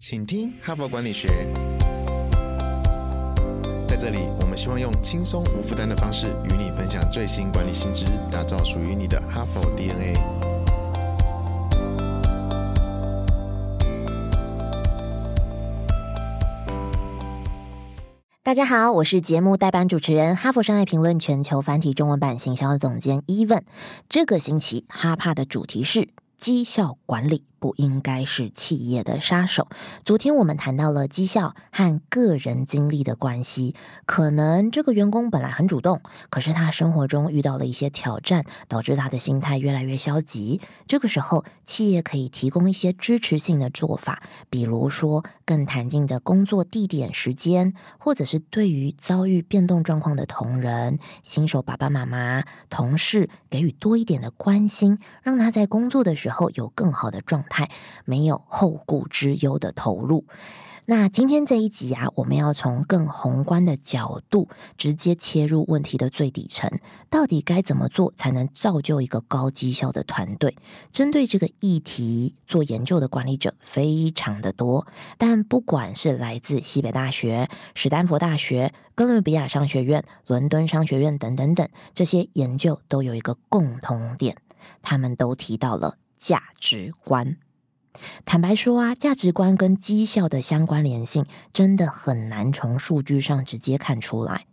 请听哈佛管理学。在这里，我们希望用轻松无负担的方式与你分享最新管理新知，打造属于你的哈佛 DNA。大家好，我是节目代班主持人、哈佛商业评论全球繁体中文版行销总监伊问。这个星期哈帕的主题是绩效管理。不应该是企业的杀手。昨天我们谈到了绩效和个人经历的关系，可能这个员工本来很主动，可是他生活中遇到了一些挑战，导致他的心态越来越消极。这个时候，企业可以提供一些支持性的做法，比如说更弹性的工作地点、时间，或者是对于遭遇变动状况的同仁、新手爸爸妈妈、同事给予多一点的关心，让他在工作的时候有更好的状。态没有后顾之忧的投入。那今天这一集啊，我们要从更宏观的角度直接切入问题的最底层，到底该怎么做才能造就一个高绩效的团队？针对这个议题做研究的管理者非常的多，但不管是来自西北大学、史丹佛大学、哥伦比亚商学院、伦敦商学院等等等，这些研究都有一个共同点，他们都提到了。价值观，坦白说啊，价值观跟绩效的相关联性真的很难从数据上直接看出来。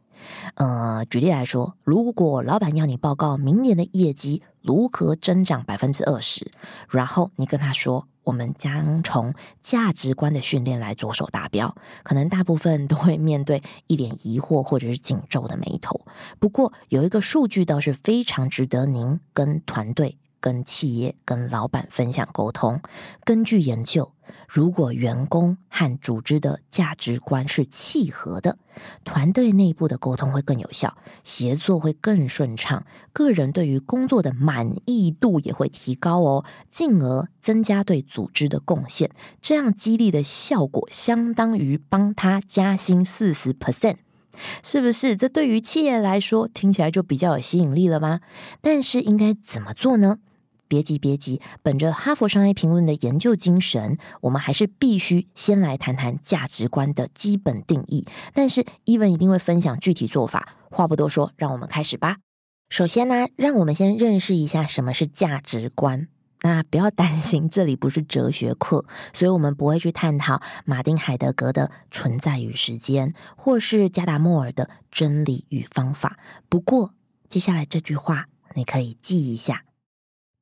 呃，举例来说，如果老板要你报告明年的业绩如何增长百分之二十，然后你跟他说，我们将从价值观的训练来着手达标，可能大部分都会面对一脸疑惑或者是紧皱的眉头。不过有一个数据倒是非常值得您跟团队。跟企业、跟老板分享沟通。根据研究，如果员工和组织的价值观是契合的，团队内部的沟通会更有效，协作会更顺畅，个人对于工作的满意度也会提高哦，进而增加对组织的贡献。这样激励的效果，相当于帮他加薪四十 percent。是不是？这对于企业来说听起来就比较有吸引力了吗？但是应该怎么做呢？别急，别急。本着哈佛商业评论的研究精神，我们还是必须先来谈谈价值观的基本定义。但是伊文一定会分享具体做法。话不多说，让我们开始吧。首先呢，让我们先认识一下什么是价值观。那不要担心，这里不是哲学课，所以我们不会去探讨马丁海德格的存在与时间，或是加达默尔的真理与方法。不过，接下来这句话你可以记一下。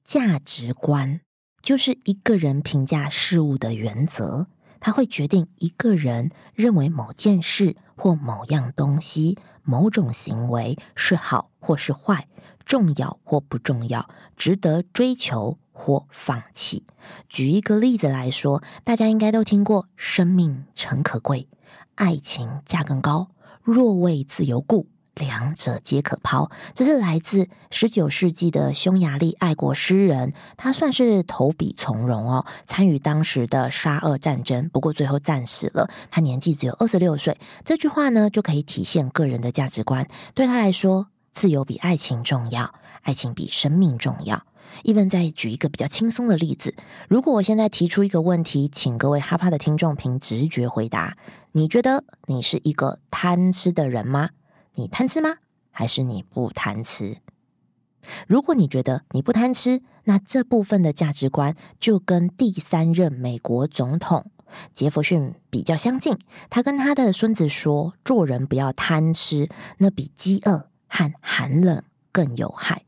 价值观就是一个人评价事物的原则，它会决定一个人认为某件事或某样东西、某种行为是好或是坏，重要或不重要，值得追求或放弃。举一个例子来说，大家应该都听过“生命诚可贵，爱情价更高，若为自由故”。两者皆可抛，这是来自十九世纪的匈牙利爱国诗人，他算是投笔从戎哦，参与当时的沙俄战争，不过最后战死了。他年纪只有二十六岁。这句话呢，就可以体现个人的价值观。对他来说，自由比爱情重要，爱情比生命重要。一文再举一个比较轻松的例子，如果我现在提出一个问题，请各位哈帕的听众凭直觉回答：你觉得你是一个贪吃的人吗？你贪吃吗？还是你不贪吃？如果你觉得你不贪吃，那这部分的价值观就跟第三任美国总统杰弗逊比较相近。他跟他的孙子说：“做人不要贪吃，那比饥饿和寒冷更有害。”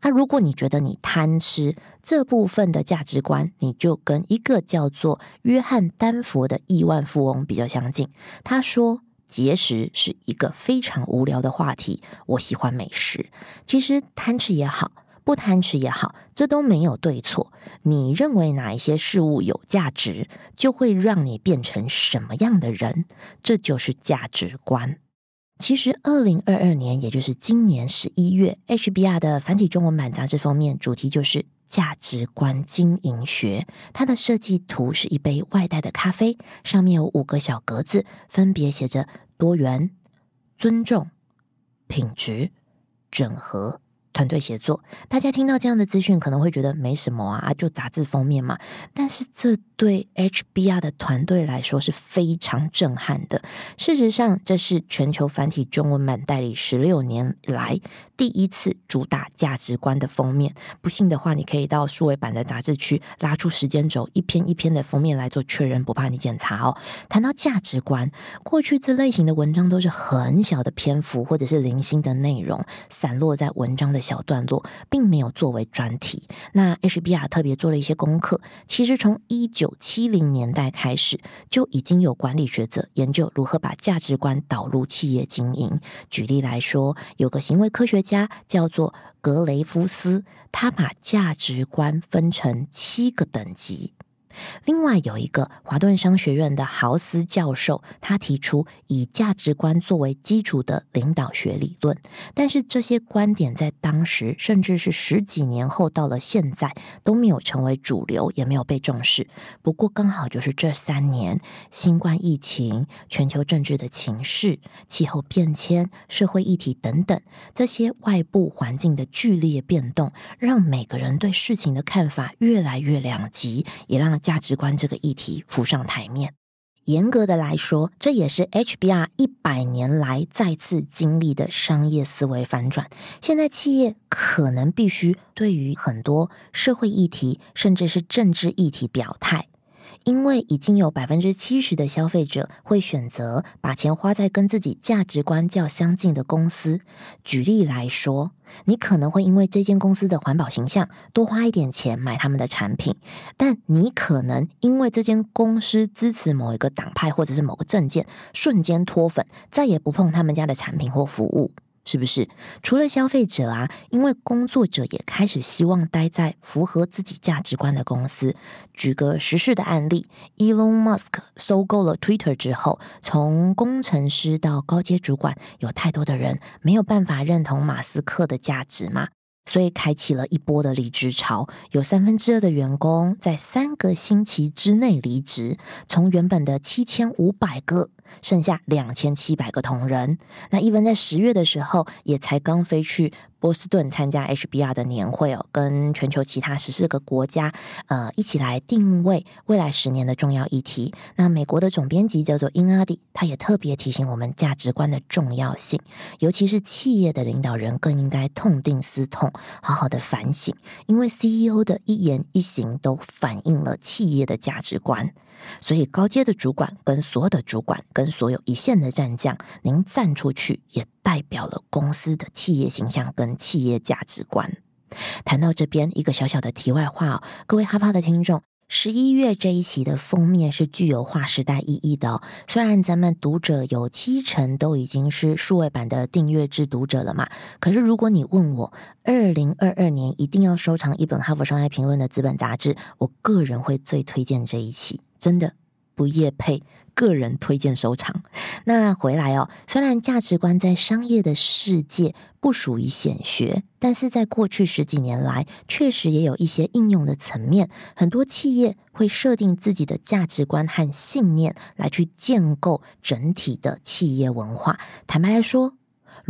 啊，如果你觉得你贪吃这部分的价值观，你就跟一个叫做约翰丹佛的亿万富翁比较相近。他说。节食是一个非常无聊的话题。我喜欢美食，其实贪吃也好，不贪吃也好，这都没有对错。你认为哪一些事物有价值，就会让你变成什么样的人，这就是价值观。其实，二零二二年，也就是今年十一月，HBR 的繁体中文版杂志封面主题就是。价值观经营学，它的设计图是一杯外带的咖啡，上面有五个小格子，分别写着多元、尊重、品质、整合、团队协作，大家听到这样的资讯可能会觉得没什么啊，就杂志封面嘛。但是这对 HBR 的团队来说是非常震撼的。事实上，这是全球繁体中文版代理十六年来第一次主打价值观的封面。不信的话，你可以到数位版的杂志区拉出时间轴，一篇一篇的封面来做确认，不怕你检查哦。谈到价值观，过去这类型的文章都是很小的篇幅或者是零星的内容，散落在文章的。小段落并没有作为专题。那 HBR 特别做了一些功课，其实从一九七零年代开始就已经有管理学者研究如何把价值观导入企业经营。举例来说，有个行为科学家叫做格雷夫斯，他把价值观分成七个等级。另外有一个华顿商学院的豪斯教授，他提出以价值观作为基础的领导学理论，但是这些观点在当时，甚至是十几年后到了现在都没有成为主流，也没有被重视。不过刚好就是这三年，新冠疫情、全球政治的情势、气候变迁、社会议题等等这些外部环境的剧烈变动，让每个人对事情的看法越来越两极，也让。价值观这个议题浮上台面，严格的来说，这也是 HBR 一百年来再次经历的商业思维反转。现在企业可能必须对于很多社会议题，甚至是政治议题表态。因为已经有百分之七十的消费者会选择把钱花在跟自己价值观较相近的公司。举例来说，你可能会因为这间公司的环保形象多花一点钱买他们的产品，但你可能因为这间公司支持某一个党派或者是某个政见，瞬间脱粉，再也不碰他们家的产品或服务。是不是除了消费者啊？因为工作者也开始希望待在符合自己价值观的公司。举个实事的案例：Elon Musk 收购了 Twitter 之后，从工程师到高阶主管，有太多的人没有办法认同马斯克的价值嘛？所以开启了一波的离职潮，有三分之二的员工在三个星期之内离职，从原本的七千五百个。剩下两千七百个同仁。那伊文在十月的时候，也才刚飞去波士顿参加 HBR 的年会哦，跟全球其他十四个国家呃一起来定位未来十年的重要议题。那美国的总编辑叫做英阿迪，他也特别提醒我们价值观的重要性，尤其是企业的领导人更应该痛定思痛，好好的反省，因为 CEO 的一言一行都反映了企业的价值观。所以，高阶的主管跟所有的主管跟所有一线的战将，您站出去也代表了公司的企业形象跟企业价值观。谈到这边，一个小小的题外话哦，各位哈帕的听众，十一月这一期的封面是具有划时代意义的哦。虽然咱们读者有七成都已经是数位版的订阅制读者了嘛，可是如果你问我，二零二二年一定要收藏一本《哈佛商业评论》的资本杂志，我个人会最推荐这一期。真的不夜配，个人推荐收藏。那回来哦，虽然价值观在商业的世界不属于显学，但是在过去十几年来，确实也有一些应用的层面。很多企业会设定自己的价值观和信念，来去建构整体的企业文化。坦白来说。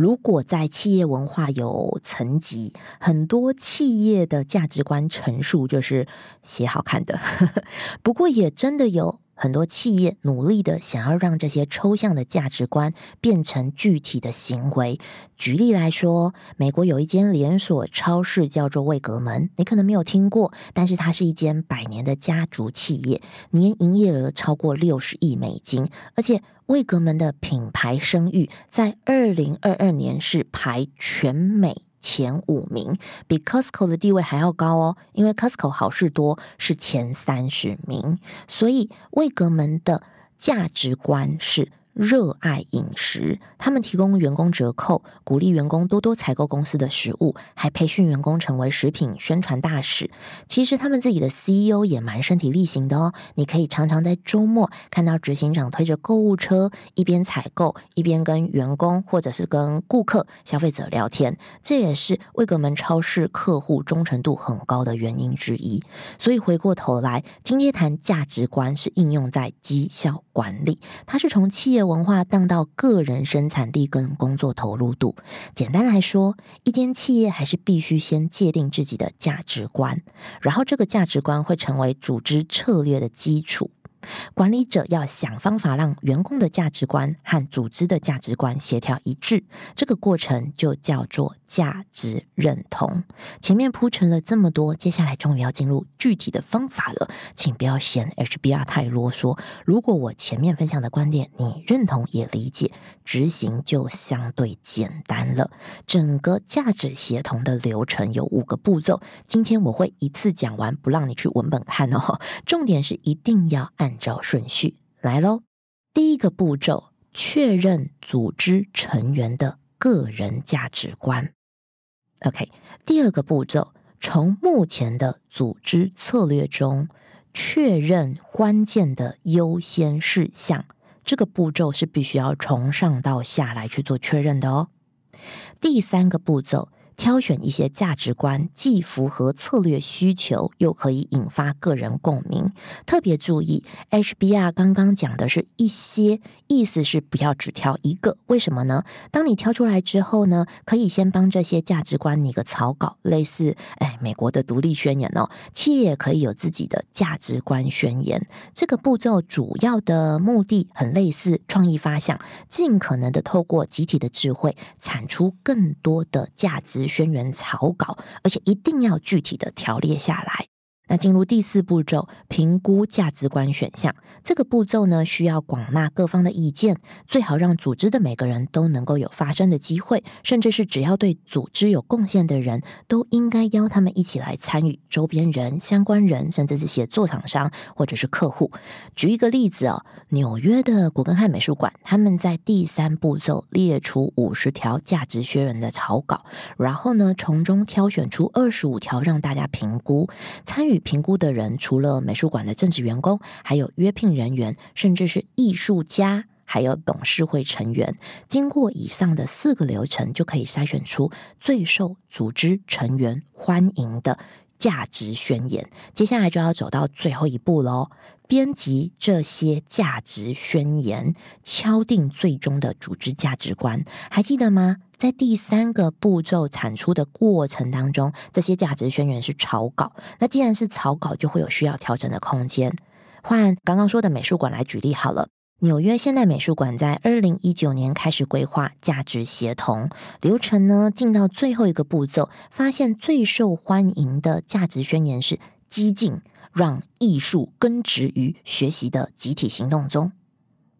如果在企业文化有层级，很多企业的价值观陈述就是写好看的。不过，也真的有很多企业努力的想要让这些抽象的价值观变成具体的行为。举例来说，美国有一间连锁超市叫做味格门，你可能没有听过，但是它是一间百年的家族企业，年营业额超过六十亿美金，而且。魏格门的品牌声誉在二零二二年是排全美前五名，比 Costco 的地位还要高哦。因为 Costco 好事多是前三十名，所以魏格门的价值观是。热爱饮食，他们提供员工折扣，鼓励员工多多采购公司的食物，还培训员工成为食品宣传大使。其实他们自己的 CEO 也蛮身体力行的哦。你可以常常在周末看到执行长推着购物车，一边采购一边跟员工或者是跟顾客、消费者聊天。这也是魏格门超市客户忠诚度很高的原因之一。所以回过头来，今天谈价值观是应用在绩效管理，它是从企业。文化荡到个人生产力跟工作投入度。简单来说，一间企业还是必须先界定自己的价值观，然后这个价值观会成为组织策略的基础。管理者要想方法让员工的价值观和组织的价值观协调一致，这个过程就叫做价值认同。前面铺陈了这么多，接下来终于要进入具体的方法了，请不要嫌 HBR 太啰嗦。如果我前面分享的观点你认同也理解，执行就相对简单了。整个价值协同的流程有五个步骤，今天我会一次讲完，不让你去文本看哦。重点是一定要按。按照顺序来喽。第一个步骤，确认组织成员的个人价值观。OK，第二个步骤，从目前的组织策略中确认关键的优先事项。这个步骤是必须要从上到下来去做确认的哦。第三个步骤。挑选一些价值观，既符合策略需求，又可以引发个人共鸣。特别注意，HBR 刚刚讲的是一些，意思是不要只挑一个。为什么呢？当你挑出来之后呢，可以先帮这些价值观拟个草稿，类似哎美国的独立宣言哦。企业可以有自己的价值观宣言。这个步骤主要的目的很类似创意发想，尽可能的透过集体的智慧，产出更多的价值。宣言草稿，而且一定要具体的条列下来。那进入第四步骤，评估价值观选项。这个步骤呢，需要广纳各方的意见，最好让组织的每个人都能够有发声的机会，甚至是只要对组织有贡献的人都应该邀他们一起来参与。周边人、相关人，甚至是写作厂商或者是客户。举一个例子哦，纽约的古根汉美术馆，他们在第三步骤列出五十条价值宣言的草稿，然后呢，从中挑选出二十五条让大家评估参与。评估的人除了美术馆的正职员工，还有约聘人员，甚至是艺术家，还有董事会成员。经过以上的四个流程，就可以筛选出最受组织成员欢迎的价值宣言。接下来就要走到最后一步喽，编辑这些价值宣言，敲定最终的组织价值观。还记得吗？在第三个步骤产出的过程当中，这些价值宣言是草稿。那既然是草稿，就会有需要调整的空间。换刚刚说的美术馆来举例好了，纽约现代美术馆在二零一九年开始规划价值协同流程呢，进到最后一个步骤，发现最受欢迎的价值宣言是激进，让艺术根植于学习的集体行动中。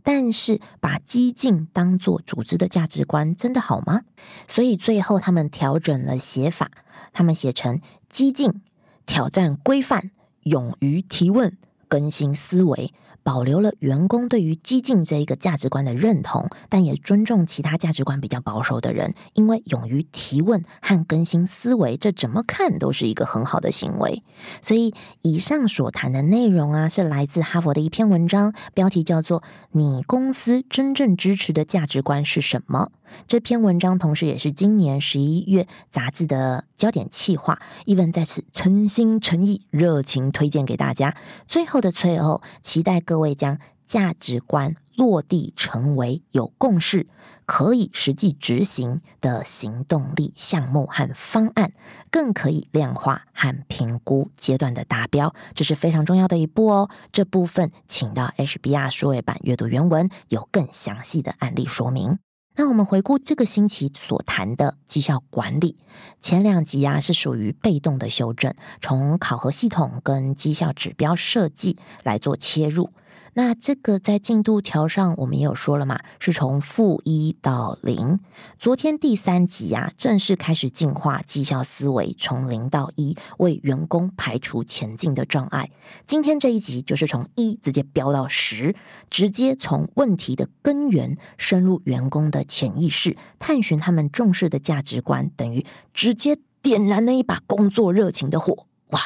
但是，把激进当做组织的价值观，真的好吗？所以最后他们调整了写法，他们写成激进、挑战规范、勇于提问、更新思维。保留了员工对于激进这一个价值观的认同，但也尊重其他价值观比较保守的人，因为勇于提问和更新思维，这怎么看都是一个很好的行为。所以，以上所谈的内容啊，是来自哈佛的一篇文章，标题叫做《你公司真正支持的价值观是什么》。这篇文章同时也是今年十一月杂志的焦点企划，一文在此诚心诚意、热情推荐给大家。最后的最后，期待各位将价值观落地，成为有共识、可以实际执行的行动力项目和方案，更可以量化和评估阶段的达标，这是非常重要的一步哦。这部分请到 HBR 数位版阅读原文，有更详细的案例说明。那我们回顾这个星期所谈的绩效管理，前两集啊是属于被动的修正，从考核系统跟绩效指标设计来做切入。那这个在进度条上，我们也有说了嘛，是从负一到零。昨天第三集呀，正式开始进化绩效思维，从零到一，为员工排除前进的障碍。今天这一集就是从一直接飙到十，直接从问题的根源深入员工的潜意识，探寻他们重视的价值观，等于直接点燃了一把工作热情的火。哇！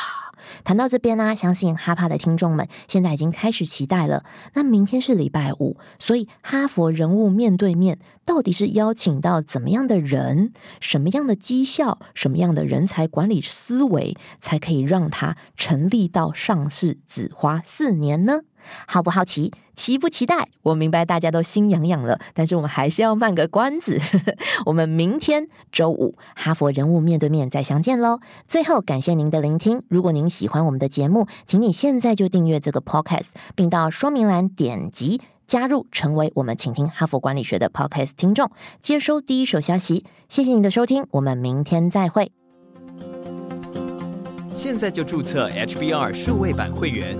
谈到这边呢，相信哈帕的听众们现在已经开始期待了。那明天是礼拜五，所以哈佛人物面对面到底是邀请到怎么样的人、什么样的绩效、什么样的人才管理思维，才可以让他成立到上市只花四年呢？好不好奇？期不期待？我明白大家都心痒痒了，但是我们还是要卖个关子。我们明天周五哈佛人物面对面再相见喽。最后感谢您的聆听，如果您喜欢我们的节目，请你现在就订阅这个 podcast，并到说明栏点击加入，成为我们请听哈佛管理学的 podcast 听众，接收第一手消息。谢谢您的收听，我们明天再会。现在就注册 HBR 数位版会员，